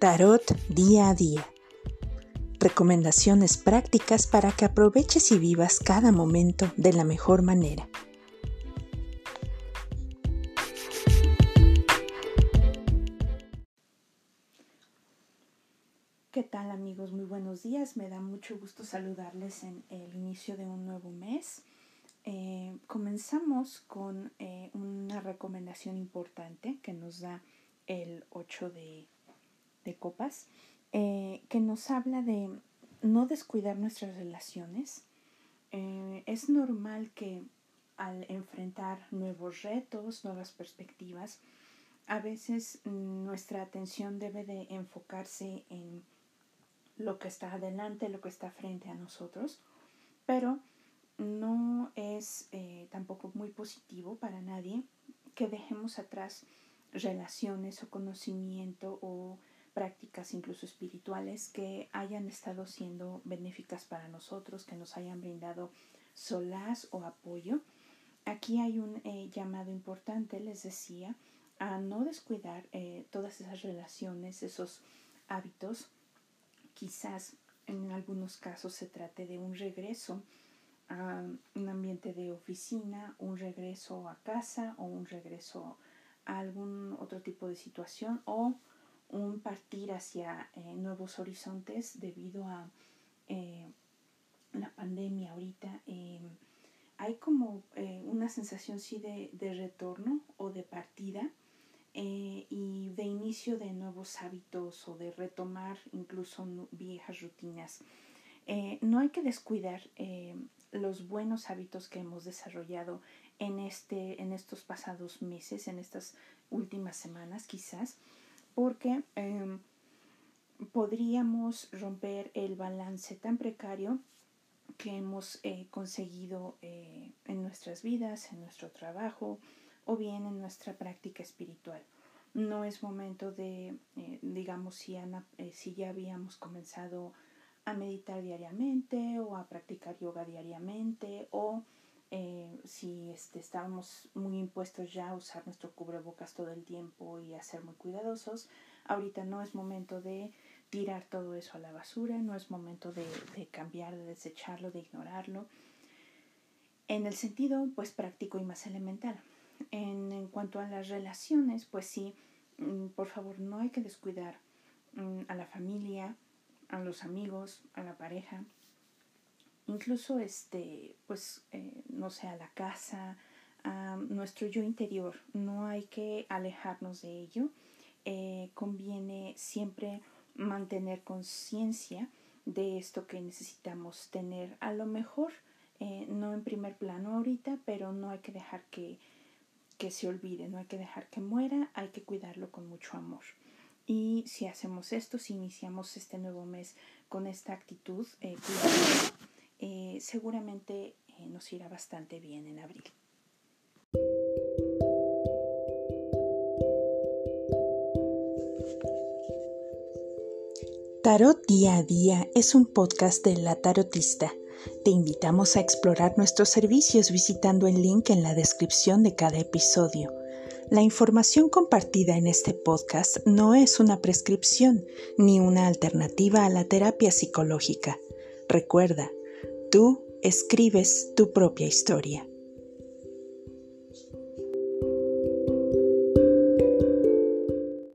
Tarot día a día. Recomendaciones prácticas para que aproveches y vivas cada momento de la mejor manera. ¿Qué tal amigos? Muy buenos días. Me da mucho gusto saludarles en el inicio de un nuevo mes. Eh, comenzamos con eh, una recomendación importante que nos da el 8 de, copas, eh, que nos habla de no descuidar nuestras relaciones. es normal que al enfrentar nuevos retos, nuevas perspectivas, a veces nuestra atención debe de enfocarse en lo que está adelante, lo que está frente a nosotros, pero no es eh, tampoco muy positivo para nadie que dejemos atrás relaciones o conocimiento o prácticas incluso espirituales que hayan estado siendo benéficas para nosotros, que nos hayan brindado solaz o apoyo. Aquí hay un eh, llamado importante, les decía, a no descuidar eh, todas esas relaciones, esos hábitos. Quizás en algunos casos se trate de un regreso a un ambiente de oficina, un regreso a casa o un regreso a algún otro tipo de situación o un partir hacia eh, nuevos horizontes debido a eh, la pandemia ahorita. Em, hay como eh, una sensación sí de, de, retorno o de partida y de inicio de nuevos hábitos o de retomar incluso viejas rutinas. no hay que descuidar los buenos hábitos que hemos desarrollado en, este, en estos pasados meses, en estas últimas semanas quizás, porque em, podríamos romper el balance tan precario que hemos eh, conseguido eh, en nuestras vidas, en nuestro trabajo o bien en nuestra práctica espiritual. No es momento de, eh, digamos, si, si ya habíamos comenzado a meditar diariamente o a practicar yoga diariamente o eh, si este, estábamos muy impuestos ya a usar nuestro cubrebocas todo el tiempo y a ser muy cuidadosos, ahorita no es momento de tirar todo eso a la basura, no es momento de, cambiar, de desecharlo, de ignorarlo. En el sentido, pues práctico y más elemental. En, en cuanto a las relaciones, pues sí, mm, por favor, no hay que descuidar mm, a la familia, a los amigos, a la pareja, incluso este, pues, eh, no sé, la casa, nuestro yo interior. No hay que alejarnos de ello. Eh, conviene siempre mantener conciencia de esto que necesitamos tener. A lo mejor eh, no en primer plano ahorita, pero no hay que dejar que, que se olvide, no hay que dejar que muera, hay que cuidarlo con mucho amor. Y si hacemos esto, si iniciamos este nuevo mes con esta actitud, eh, seguramente eh, nos irá bastante bien en abril. Tarot Día a Día es un podcast de La Tarotista. Te invitamos a explorar nuestros servicios visitando el link en la descripción de cada episodio. La información compartida en este podcast no es una prescripción ni una alternativa a la terapia psicológica. Recuerda, tú escribes tu propia historia.